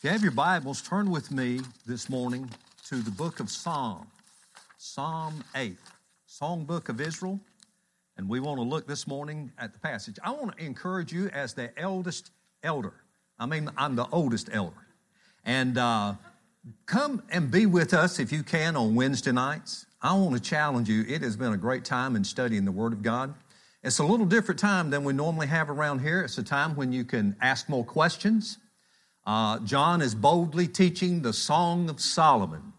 If you have your Bibles, turn with me this morning to the book of Psalm, Psalm 8, Songbook of Israel. And we want to look this morning at the passage. I want to encourage you as the eldest elder. I mean, I'm the oldest elder. And uh, come and be with us if you can on Wednesday nights. I want to challenge you. It has been a great time in studying the Word of God. It's a little different time than we normally have around here. It's a time when you can ask more questions. Uh, John is boldly teaching the Song of Solomon.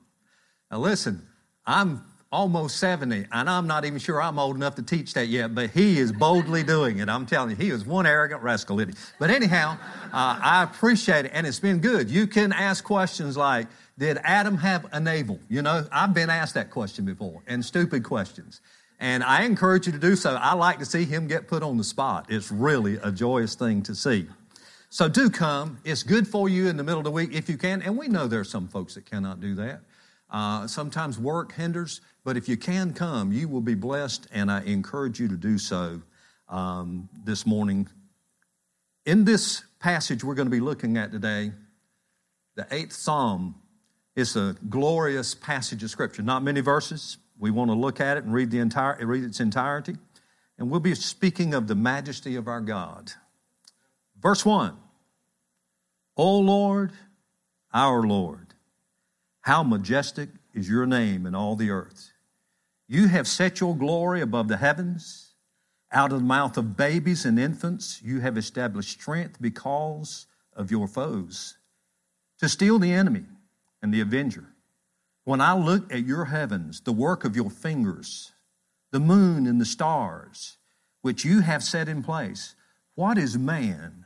Now, listen, I'm almost 70, and I'm not even sure I'm old enough to teach that yet, but he is boldly doing it. I'm telling you, he is one arrogant rascal. But anyhow, uh, I appreciate it, and it's been good. You can ask questions like, Did Adam have a navel? You know, I've been asked that question before, and stupid questions. And I encourage you to do so. I like to see him get put on the spot. It's really a joyous thing to see. So do come. It's good for you in the middle of the week if you can. And we know there are some folks that cannot do that. Uh, sometimes work hinders, but if you can come, you will be blessed, and I encourage you to do so um, this morning. In this passage we're going to be looking at today, the eighth Psalm is a glorious passage of Scripture. Not many verses, we want to look at it and read the entire read its entirety. And we'll be speaking of the majesty of our God. Verse 1. O Lord, our Lord, how majestic is your name in all the earth. You have set your glory above the heavens. Out of the mouth of babies and infants, you have established strength because of your foes, to steal the enemy and the avenger. When I look at your heavens, the work of your fingers, the moon and the stars, which you have set in place, what is man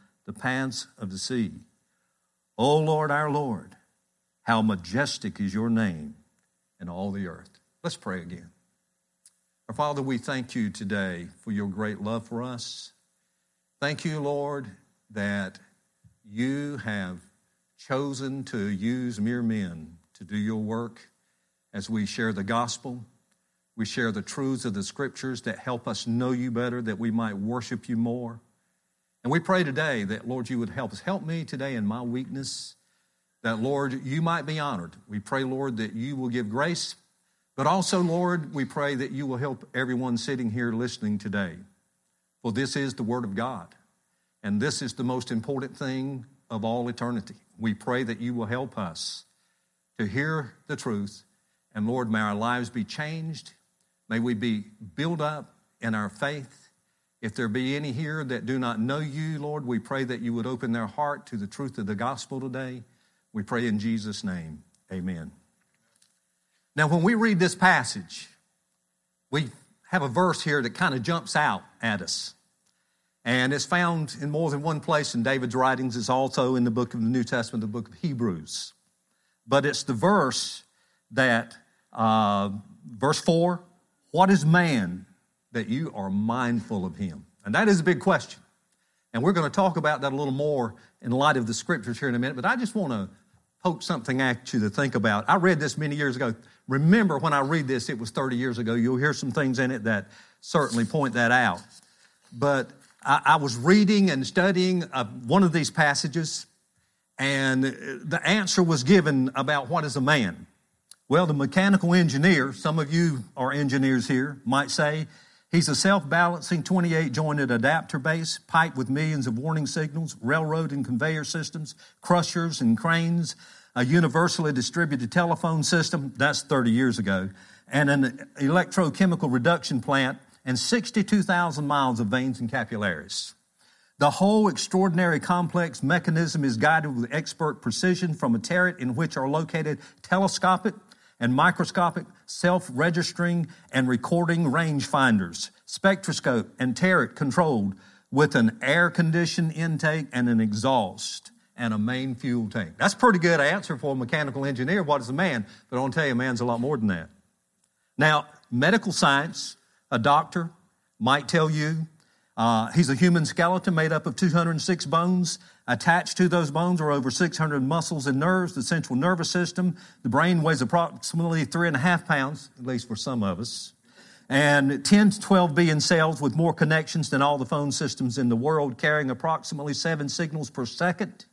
the paths of the sea. O Lord, our Lord, how majestic is your name in all the earth. Let's pray again. Our Father, we thank you today for your great love for us. Thank you, Lord, that you have chosen to use mere men to do your work as we share the gospel. We share the truths of the scriptures that help us know you better, that we might worship you more. And we pray today that, Lord, you would help us. Help me today in my weakness, that, Lord, you might be honored. We pray, Lord, that you will give grace, but also, Lord, we pray that you will help everyone sitting here listening today. For this is the Word of God, and this is the most important thing of all eternity. We pray that you will help us to hear the truth. And Lord, may our lives be changed. May we be built up in our faith. If there be any here that do not know you, Lord, we pray that you would open their heart to the truth of the gospel today. We pray in Jesus' name. Amen. Now, when we read this passage, we have a verse here that kind of jumps out at us. And it's found in more than one place in David's writings. It's also in the book of the New Testament, the book of Hebrews but it's the verse that, uh, verse 4, what is man that you are mindful of him? And that is a big question. And we're going to talk about that a little more in light of the scriptures here in a minute, but I just want to poke something at you to think about. I read this many years ago. Remember when I read this, it was 30 years ago. You'll hear some things in it that certainly point that out. But I, I was reading and studying uh, one of these passages and the answer was given about what is a man. Well, the mechanical engineer, some of you are engineers here, might say he's a self balancing 28 jointed adapter base, pipe with millions of warning signals, railroad and conveyor systems, crushers and cranes, a universally distributed telephone system, that's 30 years ago, and an electrochemical reduction plant, and 62,000 miles of veins and capillaries. The whole extraordinary complex mechanism is guided with expert precision from a turret in which are located telescopic and microscopic self-registering and recording rangefinders, spectroscope and turret controlled with an air-conditioned intake and an exhaust and a main fuel tank. That's pretty good answer for a mechanical engineer. What is a man? But I want to tell you, a man's a lot more than that. Now, medical science, a doctor might tell you uh, he's a human skeleton made up of 206 bones. Attached to those bones are over 600 muscles and nerves, the central nervous system. The brain weighs approximately three and a half pounds, at least for some of us. And 10 to 12 billion cells with more connections than all the phone systems in the world, carrying approximately seven signals per second.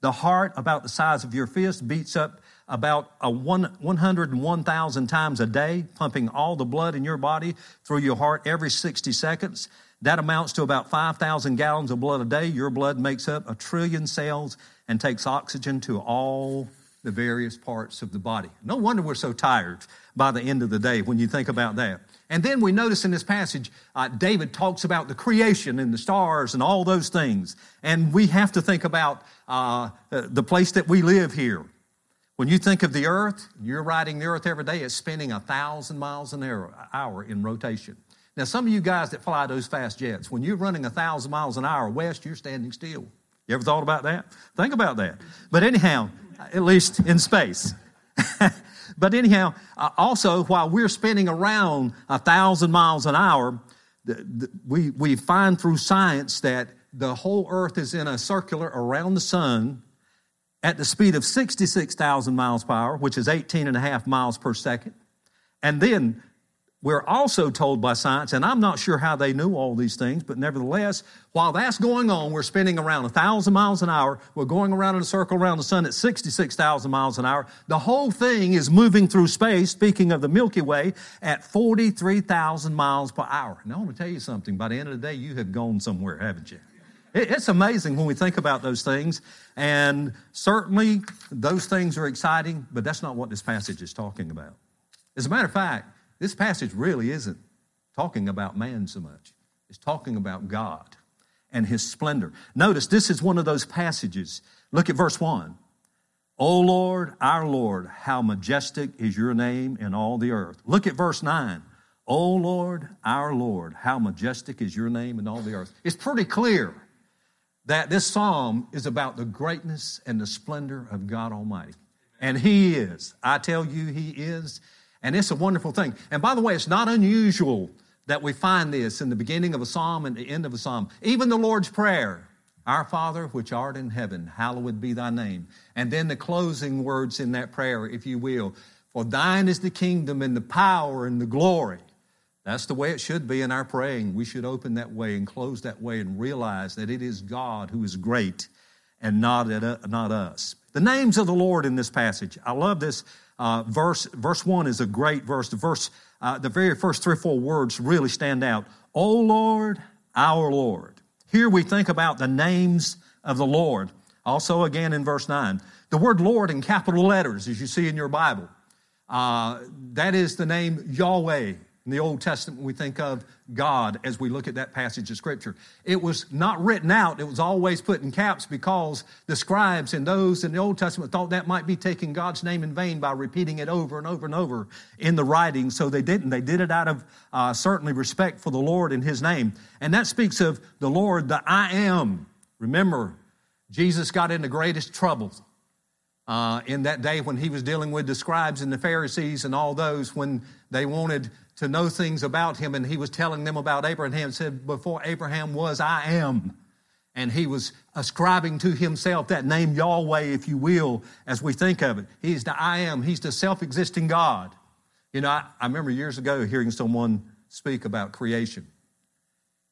The heart, about the size of your fist, beats up about a one, 101,000 times a day, pumping all the blood in your body through your heart every 60 seconds. That amounts to about 5,000 gallons of blood a day. Your blood makes up a trillion cells and takes oxygen to all the various parts of the body. No wonder we're so tired by the end of the day when you think about that. And then we notice in this passage, uh, David talks about the creation and the stars and all those things. And we have to think about uh, the place that we live here. When you think of the earth, you're riding the earth every day, it's spinning a thousand miles an hour in rotation. Now, some of you guys that fly those fast jets, when you're running a thousand miles an hour west, you're standing still. You ever thought about that? Think about that. But anyhow, at least in space. but anyhow, uh, also while we're spinning around a thousand miles an hour, we, we find through science that the whole earth is in a circular around the sun at the speed of 66,000 miles per hour, which is 18 and a half miles per second. And then we're also told by science, and I'm not sure how they knew all these things, but nevertheless, while that's going on, we're spinning around 1,000 miles an hour. We're going around in a circle around the sun at 66,000 miles an hour. The whole thing is moving through space, speaking of the Milky Way, at 43,000 miles per hour. Now, I want to tell you something. By the end of the day, you have gone somewhere, haven't you? It's amazing when we think about those things. And certainly, those things are exciting, but that's not what this passage is talking about. As a matter of fact, this passage really isn't talking about man so much, it's talking about God and his splendor. Notice this is one of those passages. Look at verse 1. O Lord, our Lord, how majestic is your name in all the earth. Look at verse 9. O Lord, our Lord, how majestic is your name in all the earth. It's pretty clear that this psalm is about the greatness and the splendor of God Almighty. And He is. I tell you, He is. And it's a wonderful thing. And by the way, it's not unusual that we find this in the beginning of a psalm and the end of a psalm. Even the Lord's Prayer Our Father, which art in heaven, hallowed be thy name. And then the closing words in that prayer, if you will. For thine is the kingdom and the power and the glory. That's the way it should be in our praying. We should open that way and close that way and realize that it is God who is great and not, not us. The names of the Lord in this passage. I love this uh, verse, verse 1 is a great verse. The, verse uh, the very first three or four words really stand out. O Lord, our Lord. Here we think about the names of the Lord. Also, again in verse 9, the word Lord in capital letters, as you see in your Bible, uh, that is the name Yahweh in the Old Testament, we think of God as we look at that passage of Scripture. It was not written out, it was always put in caps because the scribes and those in the Old Testament thought that might be taking God's name in vain by repeating it over and over and over in the writing. So they didn't. They did it out of uh, certainly respect for the Lord and His name. And that speaks of the Lord, the I am. Remember, Jesus got in the greatest trouble uh, in that day when he was dealing with the scribes and the Pharisees and all those when they wanted to know things about him, and he was telling them about Abraham. Said, Before Abraham was, I am. And he was ascribing to himself that name Yahweh, if you will, as we think of it. He's the I am, he's the self existing God. You know, I, I remember years ago hearing someone speak about creation.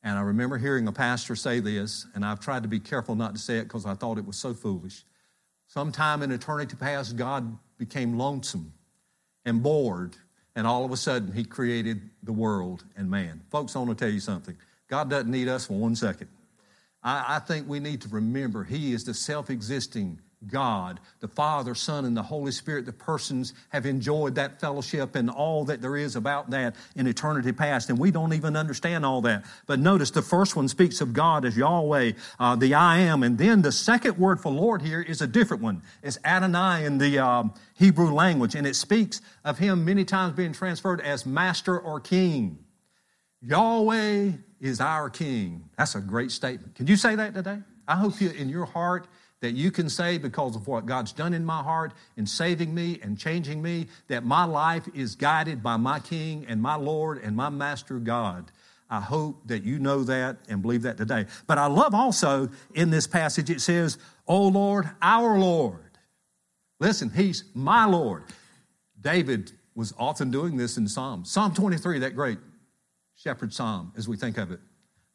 And I remember hearing a pastor say this, and I've tried to be careful not to say it because I thought it was so foolish. Sometime in eternity past, God became lonesome and bored and all of a sudden, he created the world and man. Folks, I want to tell you something. God doesn't need us for one second. I, I think we need to remember he is the self existing God, the Father, Son, and the Holy Spirit, the persons have enjoyed that fellowship and all that there is about that in eternity past. And we don't even understand all that. But notice the first one speaks of God as Yahweh, uh, the I am. And then the second word for Lord here is a different one. It's Adonai in the um, Hebrew language. And it speaks of him many times being transferred as master or king. Yahweh is our king. That's a great statement. Can you say that today? I hope you, in your heart, that you can say because of what God's done in my heart in saving me and changing me, that my life is guided by my King and my Lord and my Master God. I hope that you know that and believe that today. But I love also in this passage, it says, O Lord, our Lord. Listen, He's my Lord. David was often doing this in Psalms. Psalm 23, that great shepherd psalm as we think of it.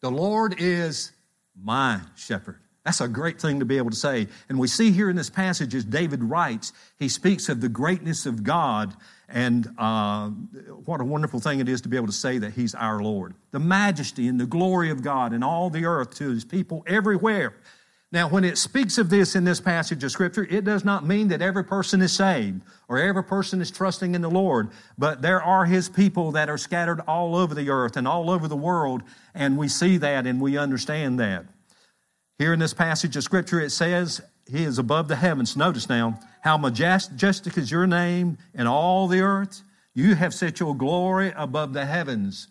The Lord is my shepherd. That's a great thing to be able to say. And we see here in this passage, as David writes, he speaks of the greatness of God and uh, what a wonderful thing it is to be able to say that He's our Lord. The majesty and the glory of God in all the earth to His people everywhere. Now, when it speaks of this in this passage of Scripture, it does not mean that every person is saved or every person is trusting in the Lord, but there are His people that are scattered all over the earth and all over the world, and we see that and we understand that. Here in this passage of Scripture, it says, He is above the heavens. Notice now, how majestic is your name in all the earth. You have set your glory above the heavens.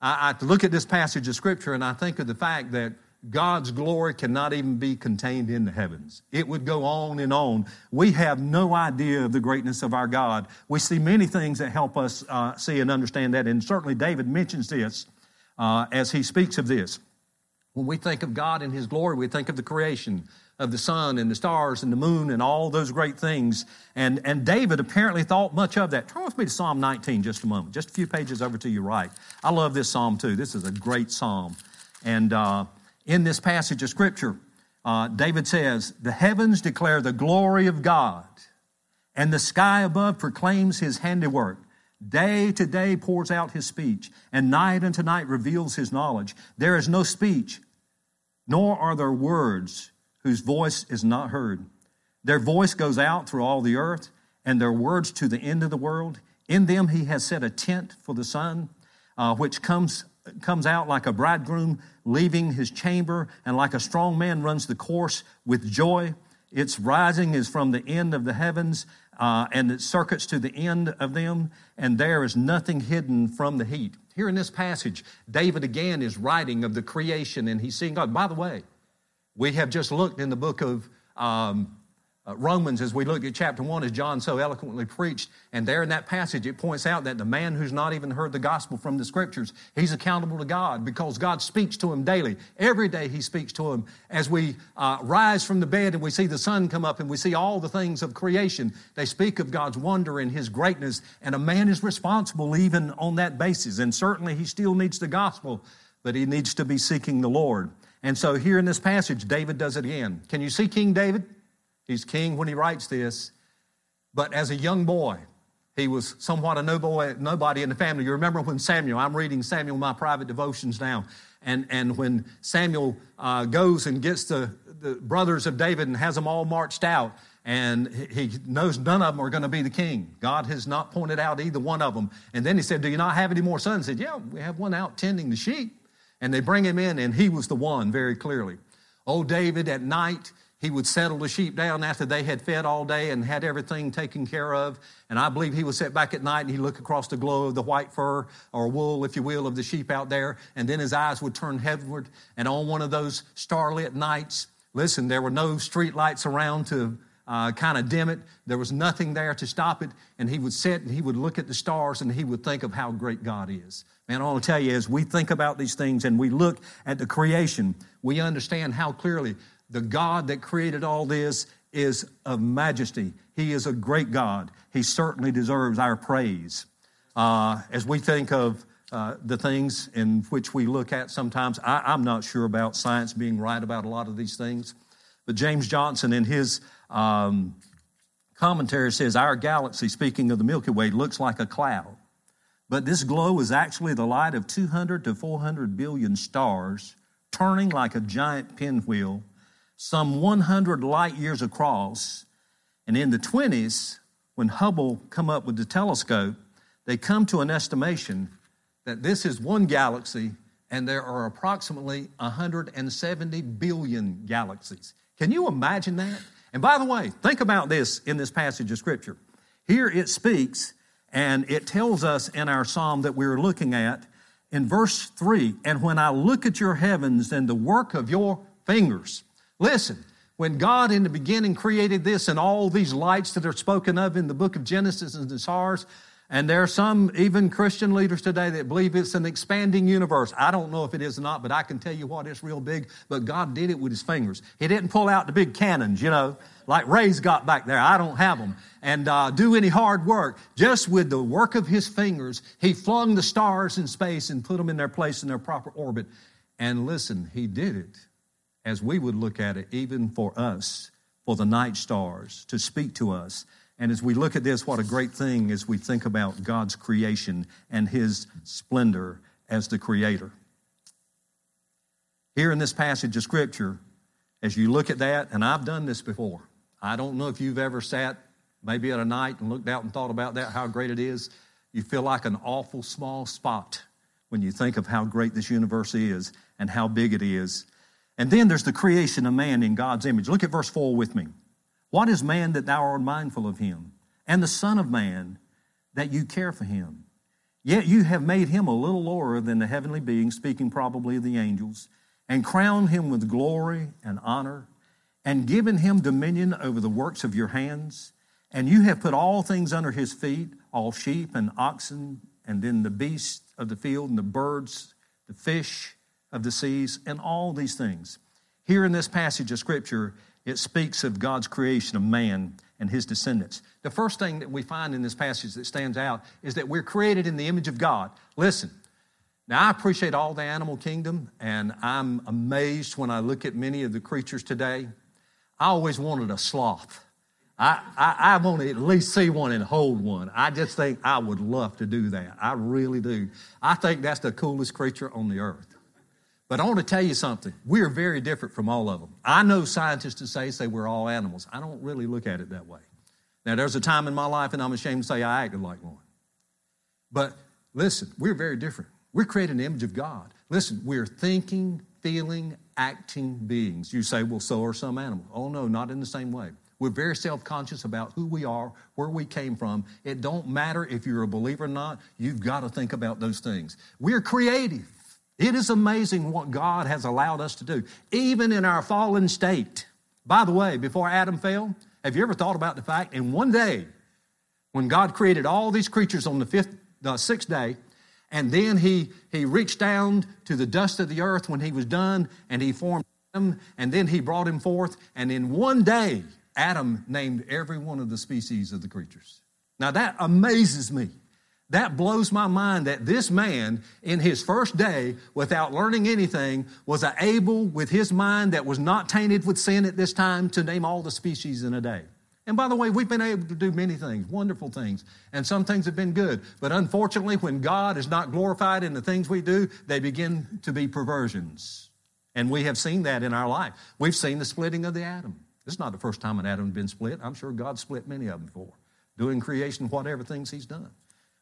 I, I look at this passage of Scripture and I think of the fact that God's glory cannot even be contained in the heavens. It would go on and on. We have no idea of the greatness of our God. We see many things that help us uh, see and understand that, and certainly David mentions this uh, as he speaks of this. When we think of God and His glory, we think of the creation of the sun and the stars and the moon and all those great things. And, and David apparently thought much of that. Turn with me to Psalm 19 just a moment, just a few pages over to your right. I love this psalm too. This is a great psalm. And uh, in this passage of Scripture, uh, David says, The heavens declare the glory of God, and the sky above proclaims his handiwork. Day to day pours out his speech, and night unto night reveals his knowledge. There is no speech, nor are there words whose voice is not heard. Their voice goes out through all the earth, and their words to the end of the world. In them he has set a tent for the sun, uh, which comes comes out like a bridegroom leaving his chamber, and like a strong man runs the course with joy. Its rising is from the end of the heavens, uh, and it circuits to the end of them, and there is nothing hidden from the heat. Here in this passage, David again is writing of the creation, and he's seeing God. By the way, we have just looked in the book of um, uh, Romans, as we look at chapter 1, as John so eloquently preached, and there in that passage it points out that the man who's not even heard the gospel from the scriptures, he's accountable to God because God speaks to him daily. Every day he speaks to him. As we uh, rise from the bed and we see the sun come up and we see all the things of creation, they speak of God's wonder and his greatness, and a man is responsible even on that basis. And certainly he still needs the gospel, but he needs to be seeking the Lord. And so here in this passage, David does it again. Can you see King David? He's king when he writes this. But as a young boy, he was somewhat a nobody in the family. You remember when Samuel, I'm reading Samuel, my private devotions now, and, and when Samuel uh, goes and gets the, the brothers of David and has them all marched out, and he knows none of them are going to be the king. God has not pointed out either one of them. And then he said, Do you not have any more sons? He said, Yeah, we have one out tending the sheep. And they bring him in, and he was the one very clearly. Old David at night, he would settle the sheep down after they had fed all day and had everything taken care of. And I believe he would sit back at night and he'd look across the glow of the white fur or wool, if you will, of the sheep out there. And then his eyes would turn heavenward. And on one of those starlit nights, listen, there were no street lights around to uh, kind of dim it. There was nothing there to stop it. And he would sit and he would look at the stars and he would think of how great God is. Man, all I want to tell you, as we think about these things and we look at the creation, we understand how clearly the God that created all this is of majesty. He is a great God. He certainly deserves our praise. Uh, as we think of uh, the things in which we look at sometimes, I, am not sure about science being right about a lot of these things, but James Johnson, in his um, commentary, says our galaxy, speaking of the Milky Way, looks like a cloud. But this glow is actually the light of 200 to 400 billion stars turning like a giant pinwheel some 100 light years across. And in the 20s, when Hubble come up with the telescope, they come to an estimation that this is one galaxy and there are approximately 170 billion galaxies. Can you imagine that? And by the way, think about this in this passage of Scripture. Here it speaks and it tells us in our psalm that we're looking at in verse 3 And when I look at your heavens and the work of your fingers, Listen, When God in the beginning created this and all these lights that are spoken of in the book of Genesis and the stars, and there are some even Christian leaders today that believe it's an expanding universe. I don't know if it is or not, but I can tell you what, it's real big. But God did it with his fingers. He didn't pull out the big cannons, you know, like Ray's got back there. I don't have them. And uh, do any hard work. Just with the work of his fingers, he flung the stars in space and put them in their place in their proper orbit. And listen, he did it as we would look at it, even for us, for the night stars to speak to us. And as we look at this, what a great thing as we think about God's creation and His splendor as the Creator. Here in this passage of Scripture, as you look at that, and I've done this before, I don't know if you've ever sat maybe at a night and looked out and thought about that, how great it is. You feel like an awful small spot when you think of how great this universe is and how big it is. And then there's the creation of man in God's image. Look at verse 4 with me. What is man that thou art mindful of him? And the Son of Man that you care for him? Yet you have made him a little lower than the heavenly beings, speaking probably of the angels, and crowned him with glory and honor, and given him dominion over the works of your hands. And you have put all things under his feet, all sheep and oxen, and then the beasts of the field, and the birds, the fish of the seas, and all these things. Here in this passage of Scripture, it speaks of God's creation of man and his descendants. The first thing that we find in this passage that stands out is that we're created in the image of God. Listen, now I appreciate all the animal kingdom, and I'm amazed when I look at many of the creatures today. I always wanted a sloth. I, I, I want to at least see one and hold one. I just think I would love to do that. I really do. I think that's the coolest creature on the earth. But I want to tell you something. We're very different from all of them. I know scientists to say, say we're all animals. I don't really look at it that way. Now, there's a time in my life, and I'm ashamed to say I acted like one. But listen, we're very different. We're created image of God. Listen, we're thinking, feeling, acting beings. You say, well, so are some animals. Oh, no, not in the same way. We're very self-conscious about who we are, where we came from. It don't matter if you're a believer or not. You've got to think about those things. We're creative. It is amazing what God has allowed us to do, even in our fallen state. By the way, before Adam fell, have you ever thought about the fact in one day, when God created all these creatures on the fifth, the sixth day, and then he, he reached down to the dust of the earth when he was done, and he formed him, and then he brought him forth, and in one day, Adam named every one of the species of the creatures. Now that amazes me. That blows my mind that this man, in his first day, without learning anything, was able, with his mind that was not tainted with sin at this time, to name all the species in a day. And by the way, we've been able to do many things, wonderful things, and some things have been good. But unfortunately, when God is not glorified in the things we do, they begin to be perversions. And we have seen that in our life. We've seen the splitting of the atom. This is not the first time an atom has been split. I'm sure God split many of them before, doing creation, whatever things He's done.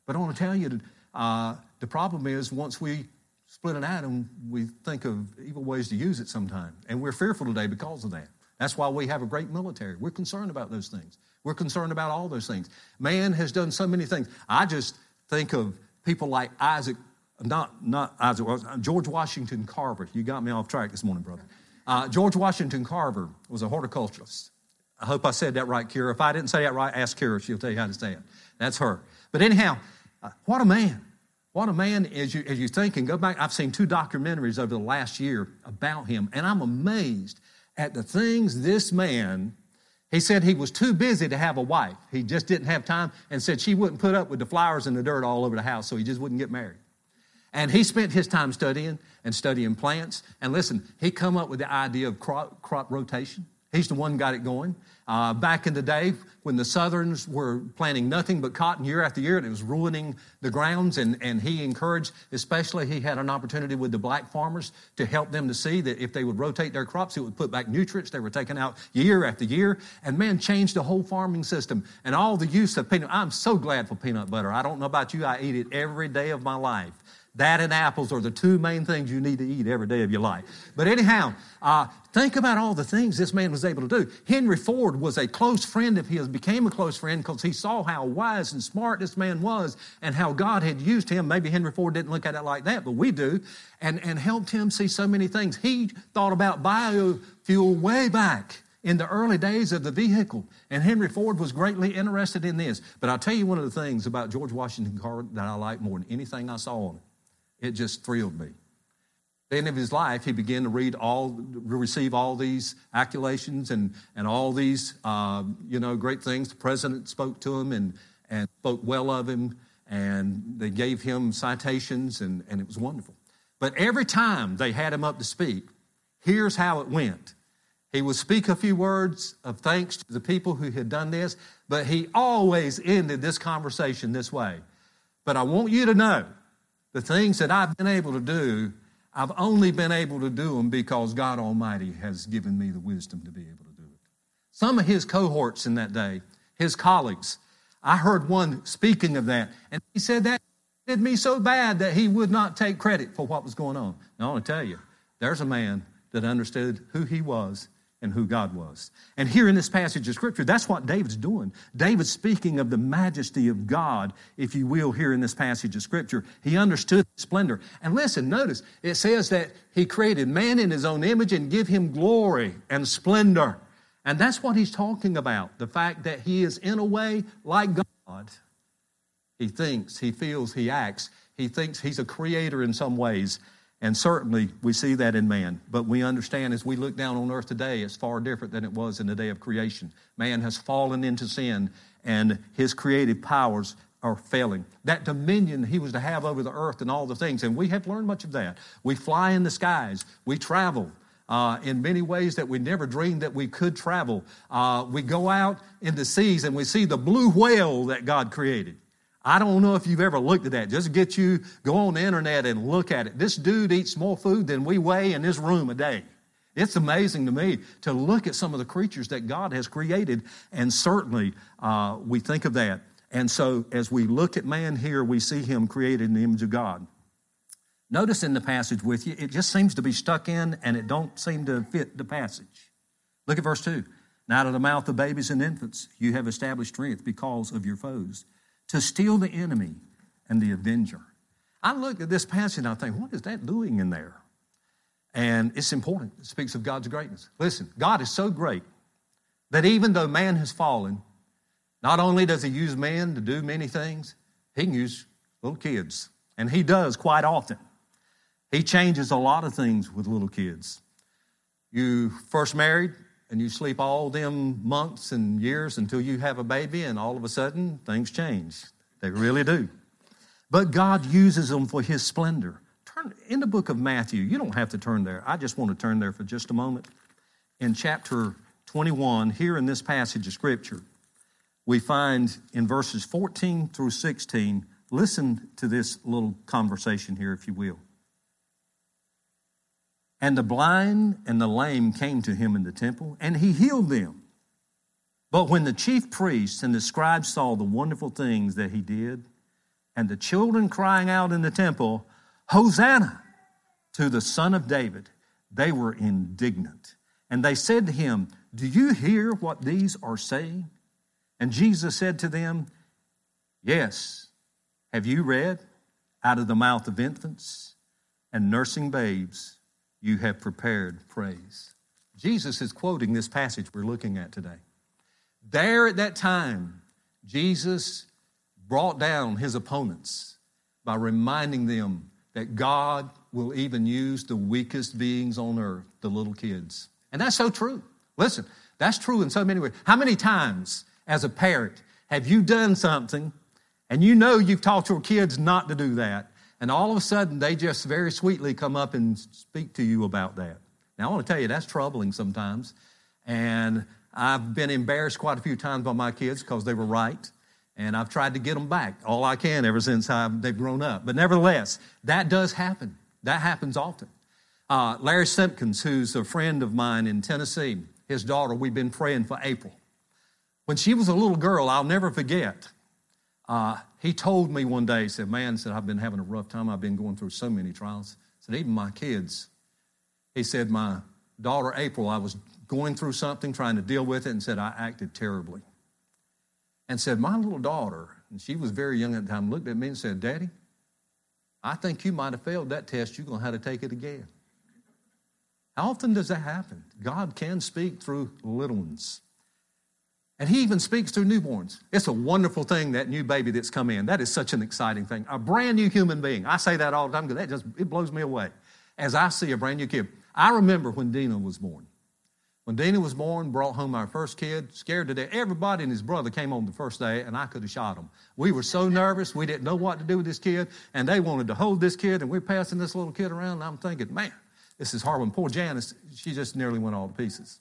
But I want to tell you, uh, the problem is once we split an atom, we think of evil ways to use it sometimes. And we're fearful today because of that. That's why we have a great military. We're concerned about those things. We're concerned about all those things. Man has done so many things. I just think of people like Isaac, not, not Isaac, George Washington Carver. You got me off track this morning, brother. Uh, George Washington Carver was a horticulturist. I hope I said that right, Kira. If I didn't say that right, ask Kira. She'll tell you how to say it. That's her. But anyhow, uh, what a man. What a man as you, as you think and go back. I've seen two documentaries over the last year about him, and I'm amazed at the things this man, he said he was too busy to have a wife. He just didn't have time and said she wouldn't put up with the flowers and the dirt all over the house, so he just wouldn't get married. And he spent his time studying and studying plants. And listen, he come up with the idea of crop, crop rotation. He's the one got it going. Uh, back in the day when the Southerns were planting nothing but cotton year after year and it was ruining the grounds, and, and he encouraged, especially, he had an opportunity with the black farmers to help them to see that if they would rotate their crops, it would put back nutrients they were taking out year after year. And man, changed the whole farming system and all the use of peanut. I'm so glad for peanut butter. I don't know about you, I eat it every day of my life. That and apples are the two main things you need to eat every day of your life. But anyhow, uh, think about all the things this man was able to do. Henry Ford was a close friend of his, became a close friend because he saw how wise and smart this man was and how God had used him. Maybe Henry Ford didn't look at it like that, but we do, and, and helped him see so many things. He thought about biofuel way back in the early days of the vehicle. And Henry Ford was greatly interested in this. But I'll tell you one of the things about George Washington Carver that I like more than anything I saw on it. It just thrilled me. At the end of his life, he began to read all, receive all these accolations and, and all these, uh, you know, great things. The president spoke to him and, and spoke well of him, and they gave him citations, and, and it was wonderful. But every time they had him up to speak, here's how it went. He would speak a few words of thanks to the people who had done this, but he always ended this conversation this way. But I want you to know the things that I've been able to do, I've only been able to do them because God Almighty has given me the wisdom to be able to do it. Some of his cohorts in that day, his colleagues, I heard one speaking of that, and he said that did me so bad that he would not take credit for what was going on. Now, I want to tell you, there's a man that understood who he was and who God was. And here in this passage of Scripture, that's what David's doing. David's speaking of the majesty of God, if you will, here in this passage of Scripture. He understood splendor. And listen, notice, it says that he created man in his own image and give him glory and splendor. And that's what he's talking about the fact that he is, in a way, like God. He thinks, he feels, he acts. He thinks he's a creator in some ways. And certainly we see that in man. But we understand as we look down on earth today, it's far different than it was in the day of creation. Man has fallen into sin, and his creative powers are failing. That dominion he was to have over the earth and all the things, and we have learned much of that. We fly in the skies, we travel. Uh, in many ways that we never dreamed that we could travel. Uh, we go out in the seas and we see the blue whale that God created. I don't know if you've ever looked at that. Just get you, go on the internet and look at it. This dude eats more food than we weigh in this room a day. It's amazing to me to look at some of the creatures that God has created, and certainly uh, we think of that. And so, as we look at man here, we see him created in the image of God. Notice in the passage with you, it just seems to be stuck in, and it don't seem to fit the passage. Look at verse two. Now, out of the mouth of babies and infants, you have established strength because of your foes to steal the enemy and the avenger. I look at this passage and I think, what is that doing in there? And it's important. It speaks of God's greatness. Listen, God is so great that even though man has fallen, not only does he use man to do many things, he can use little kids. And he does quite often. He changes a lot of things with little kids. You first married, and you sleep all them months and years until you have a baby, and all of a sudden things change. They really do. But God uses them for His splendor. Turn in the book of Matthew. You don't have to turn there. I just want to turn there for just a moment. In chapter 21, here in this passage of Scripture, we find in verses 14 through 16. Listen to this little conversation here, if you will. And the blind and the lame came to him in the temple, and he healed them. But when the chief priests and the scribes saw the wonderful things that he did, and the children crying out in the temple, Hosanna to the Son of David, they were indignant. And they said to him, Do you hear what these are saying? And Jesus said to them, Yes. Have you read, Out of the mouth of infants and nursing babes, you have prepared praise. Jesus is quoting this passage we're looking at today. There at that time, Jesus brought down his opponents by reminding them that God will even use the weakest beings on earth, the little kids. And that's so true. Listen, that's true in so many ways. How many times, as a parent, have you done something and you know you've taught your kids not to do that, and all of a sudden, they just very sweetly come up and speak to you about that. Now, I want to tell you, that's troubling sometimes. And I've been embarrassed quite a few times by my kids because they were right. And I've tried to get them back all I can ever since I've, they've grown up. But nevertheless, that does happen. That happens often. Uh, Larry Simpkins, who's a friend of mine in Tennessee, his daughter, we've been praying for April. When she was a little girl, I'll never forget, uh, he told me one day, he said, Man, said, I've been having a rough time. I've been going through so many trials. He said, Even my kids. He said, My daughter April, I was going through something, trying to deal with it, and said, I acted terribly. And said, My little daughter, and she was very young at the time, looked at me and said, Daddy, I think you might have failed that test. You're going to have to take it again. How often does that happen? God can speak through little ones. And he even speaks through newborns. It's a wonderful thing, that new baby that's come in. That is such an exciting thing. A brand new human being. I say that all the time because that just it blows me away. As I see a brand new kid. I remember when Dina was born. When Dina was born, brought home our first kid, scared to death. Everybody and his brother came on the first day, and I could have shot them. We were so nervous, we didn't know what to do with this kid, and they wanted to hold this kid, and we're passing this little kid around, and I'm thinking, man, this is hard. When poor Janice, she just nearly went all to pieces.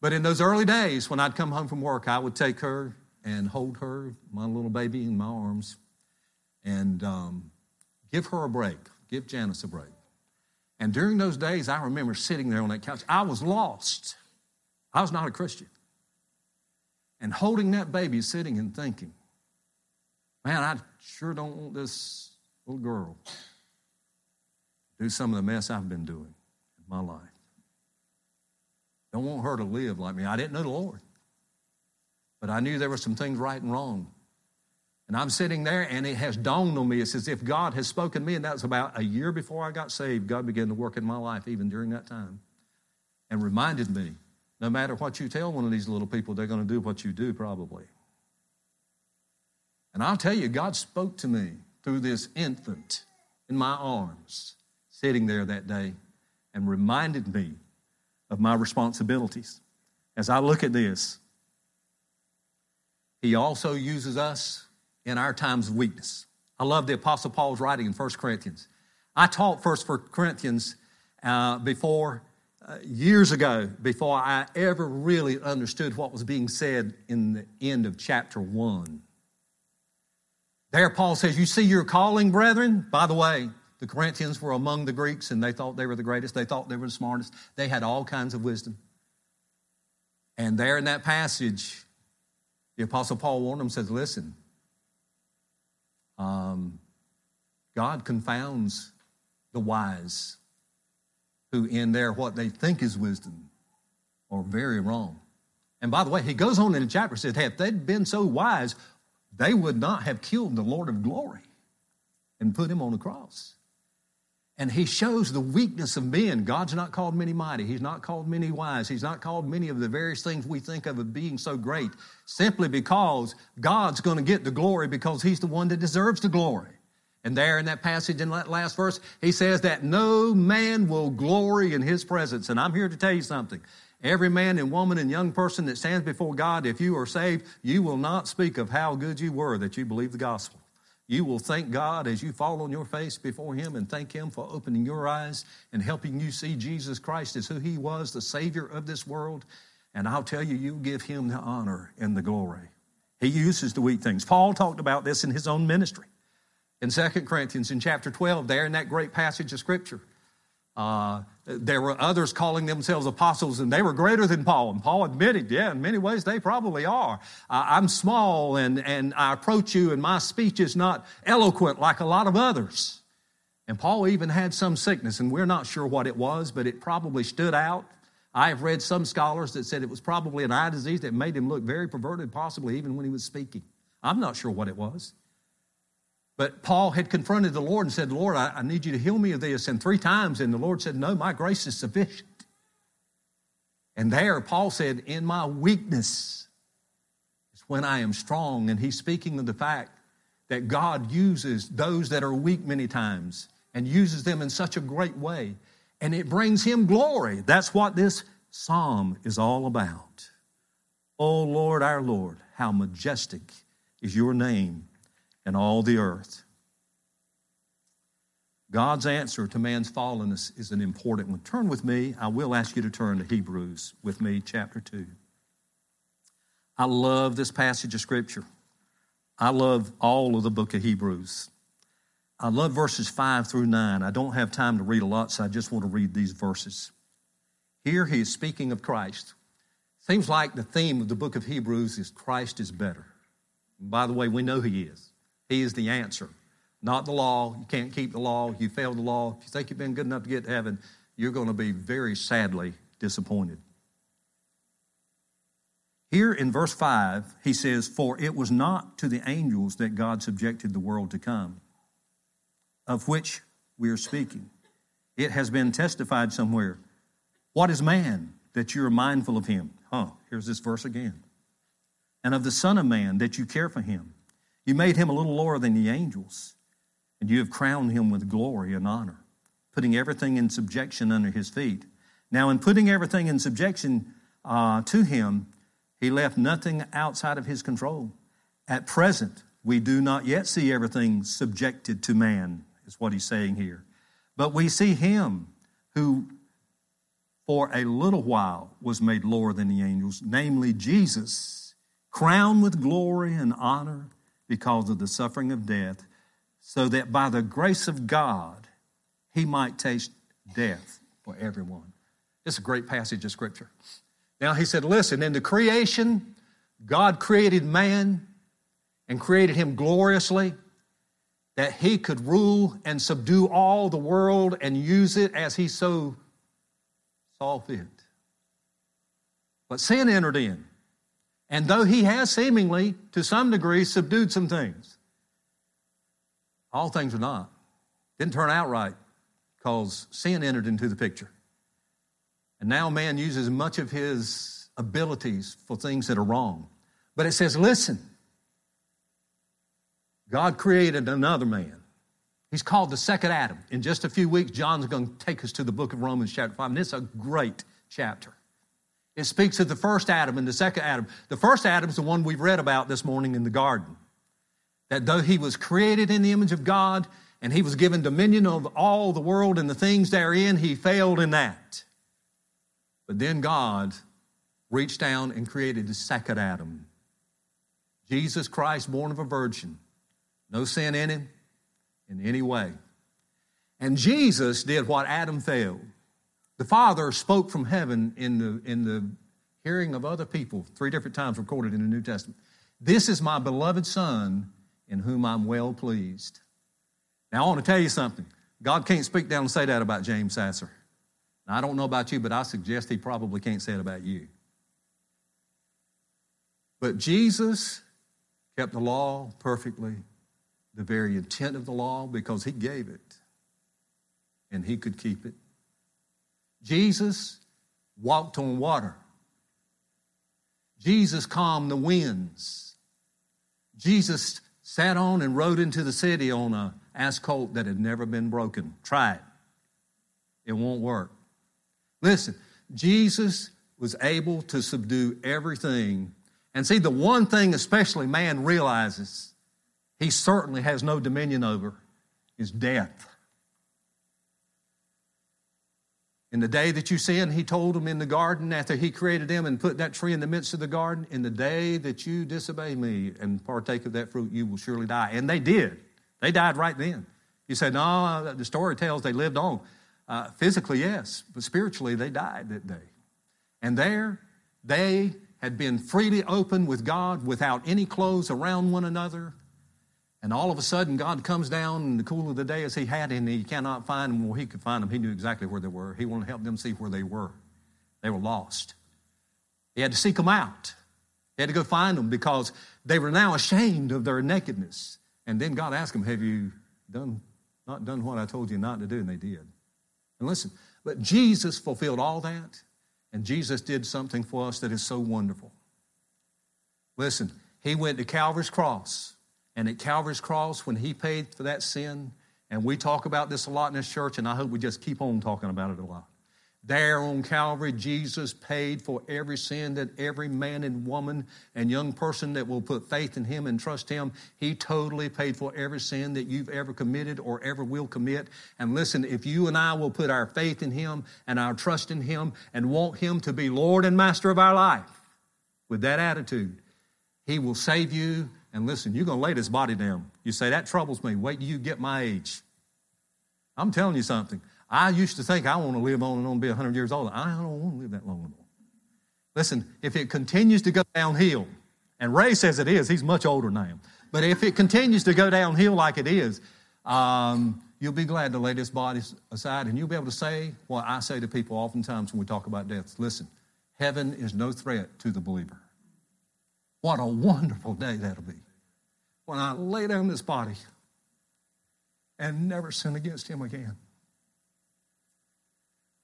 But in those early days, when I'd come home from work, I would take her and hold her, my little baby, in my arms, and um, give her a break, give Janice a break. And during those days, I remember sitting there on that couch. I was lost. I was not a Christian. And holding that baby, sitting and thinking, man, I sure don't want this little girl to do some of the mess I've been doing in my life. Don't want her to live like me. I didn't know the Lord, but I knew there were some things right and wrong. And I'm sitting there, and it has dawned on me. It's as if God has spoken to me, and that was about a year before I got saved. God began to work in my life, even during that time, and reminded me no matter what you tell one of these little people, they're going to do what you do, probably. And I'll tell you, God spoke to me through this infant in my arms, sitting there that day, and reminded me of my responsibilities. As I look at this, He also uses us in our times of weakness. I love the Apostle Paul's writing in 1 Corinthians. I taught 1 Corinthians uh, before, uh, years ago, before I ever really understood what was being said in the end of chapter 1. There, Paul says, You see your calling, brethren? By the way, the Corinthians were among the Greeks and they thought they were the greatest. They thought they were the smartest. They had all kinds of wisdom. And there in that passage, the Apostle Paul warned them, says, Listen, um, God confounds the wise who, in their what they think is wisdom, are very wrong. And by the way, he goes on in the chapter says, hey, if they'd been so wise, they would not have killed the Lord of glory and put him on the cross. And he shows the weakness of men. God's not called many mighty. He's not called many wise. He's not called many of the various things we think of as being so great, simply because God's going to get the glory because he's the one that deserves the glory. And there in that passage in that last verse, he says that no man will glory in his presence. And I'm here to tell you something. Every man and woman and young person that stands before God, if you are saved, you will not speak of how good you were that you believed the gospel. You will thank God as you fall on your face before Him and thank Him for opening your eyes and helping you see Jesus Christ as who He was, the Savior of this world. And I'll tell you, you give Him the honor and the glory. He uses the weak things. Paul talked about this in his own ministry. In 2 Corinthians, in chapter 12, there in that great passage of Scripture, uh, there were others calling themselves apostles, and they were greater than Paul. And Paul admitted, yeah, in many ways they probably are. Uh, I'm small, and, and I approach you, and my speech is not eloquent like a lot of others. And Paul even had some sickness, and we're not sure what it was, but it probably stood out. I have read some scholars that said it was probably an eye disease that made him look very perverted, possibly even when he was speaking. I'm not sure what it was. But Paul had confronted the Lord and said, Lord, I, I, need you to heal me of this. And three times, and the Lord said, No, my grace is sufficient. And there, Paul said, In my weakness is when I am strong. And he's speaking of the fact that God uses those that are weak many times and uses them in such a great way. And it brings him glory. That's what this psalm is all about. Oh Lord, our Lord, how majestic is your name and all the earth. God's answer to man's fallenness is an important one. Turn with me. I will ask you to turn to Hebrews with me, chapter 2. I love this passage of Scripture. I love all of the book of Hebrews. I love verses 5 through 9. I don't have time to read a lot, so I just want to read these verses. Here he is speaking of Christ. Seems like the theme of the book of Hebrews is Christ is better. And by the way, we know he is. He is the answer, not the law. You can't keep the law. You failed the law. If you think you've been good enough to get to heaven, you're going to be very sadly disappointed. Here in verse 5, he says, For it was not to the angels that God subjected the world to come, of which we are speaking. It has been testified somewhere What is man that you are mindful of him? Huh, here's this verse again. And of the Son of Man that you care for him. You made him a little lower than the angels, and you have crowned him with glory and honor, putting everything in subjection under his feet. Now, in putting everything in subjection uh, to him, he left nothing outside of his control. At present, we do not yet see everything subjected to man, is what he's saying here. But we see him who for a little while was made lower than the angels, namely Jesus, crowned with glory and honor because of the suffering of death, so that by the grace of God he might taste death for everyone. It's a great passage of scripture. Now he said, Listen, in the creation, God created man and created him gloriously that he could rule and subdue all the world and use it as he so saw fit. But sin entered in. And though he has seemingly, to some degree, subdued some things, all things are not. Didn't turn out right because sin entered into the picture. And now man uses much of his abilities for things that are wrong. But it says, listen, God created another man. He's called the second Adam. In just a few weeks, John's going to take us to the book of Romans, chapter 5, and it's a great chapter. It speaks of the first Adam and the second Adam. The first Adam is the one we've read about this morning in the garden. That though he was created in the image of God and he was given dominion of all the world and the things therein, he failed in that. But then God reached down and created the second Adam. Jesus Christ, born of a virgin, no sin in him in any way. And Jesus did what Adam failed. The Father spoke from heaven in the, in the hearing of other people, three different times recorded in the New Testament. This is my beloved Son in whom I'm well pleased. Now, I want to tell you something. God can't speak down and say that about James Sasser. Now, I don't know about you, but I suggest he probably can't say it about you. But Jesus kept the law perfectly, the very intent of the law, because he gave it and he could keep it. Jesus walked on water. Jesus calmed the winds. Jesus sat on and rode into the city on a ass colt that had never been broken. Try it. It won't work. Listen, Jesus was able to subdue everything. And see, the one thing especially man realizes he certainly has no dominion over is death. In the day that you sin, he told them in the garden after he created them and put that tree in the midst of the garden, in the day that you disobey me and partake of that fruit, you will surely die. And they did. They died right then. You said, no, the story tells they lived on. Uh, physically, yes, but spiritually, they died that day. And there, they had been freely open with God without any clothes around one another. And all of a sudden, God comes down in the cool of the day as He had, and He cannot find them. Well, He could find them. He knew exactly where they were. He wanted to help them see where they were. They were lost. He had to seek them out. He had to go find them because they were now ashamed of their nakedness. And then God asked them, Have you done not done what I told you not to do? And they did. And listen, but Jesus fulfilled all that, and Jesus did something for us that is so wonderful. Listen, he went to Calvary's cross, and at Calvary's cross, when he paid for that sin, and we talk about this a lot in this church, and I hope we just keep on talking about it a lot. There on Calvary, Jesus paid for every sin that every man and woman and young person that will put faith in Him and trust Him, He totally paid for every sin that you've ever committed or ever will commit. And listen, if you and I will put our faith in Him and our trust in Him and want Him to be Lord and Master of our life with that attitude, He will save you. And listen, you're going to lay this body down. You say, That troubles me. Wait till you get my age. I'm telling you something. I used to think I want to live on and on and be 100 years old. I don't want to live that long anymore. Listen, if it continues to go downhill, and Ray says it is, he's much older now, but if it continues to go downhill like it is, um, you'll be glad to lay this body aside and you'll be able to say what I say to people oftentimes when we talk about death. Listen, heaven is no threat to the believer. What a wonderful day that'll be when I lay down this body and never sin against him again.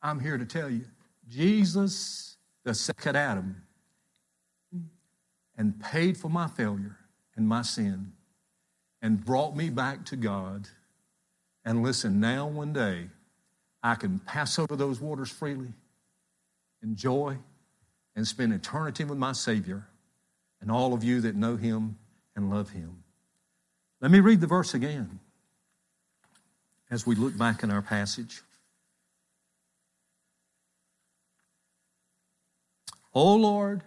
I'm here to tell you Jesus, the second Adam, and paid for my failure and my sin and brought me back to God. And listen, now one day I can pass over those waters freely, enjoy, and spend eternity with my Savior and all of you that know Him and love Him. Let me read the verse again as we look back in our passage. O Lord,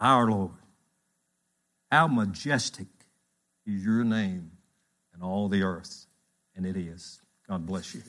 our Lord, how majestic is your name in all the earth. And it is. God bless you.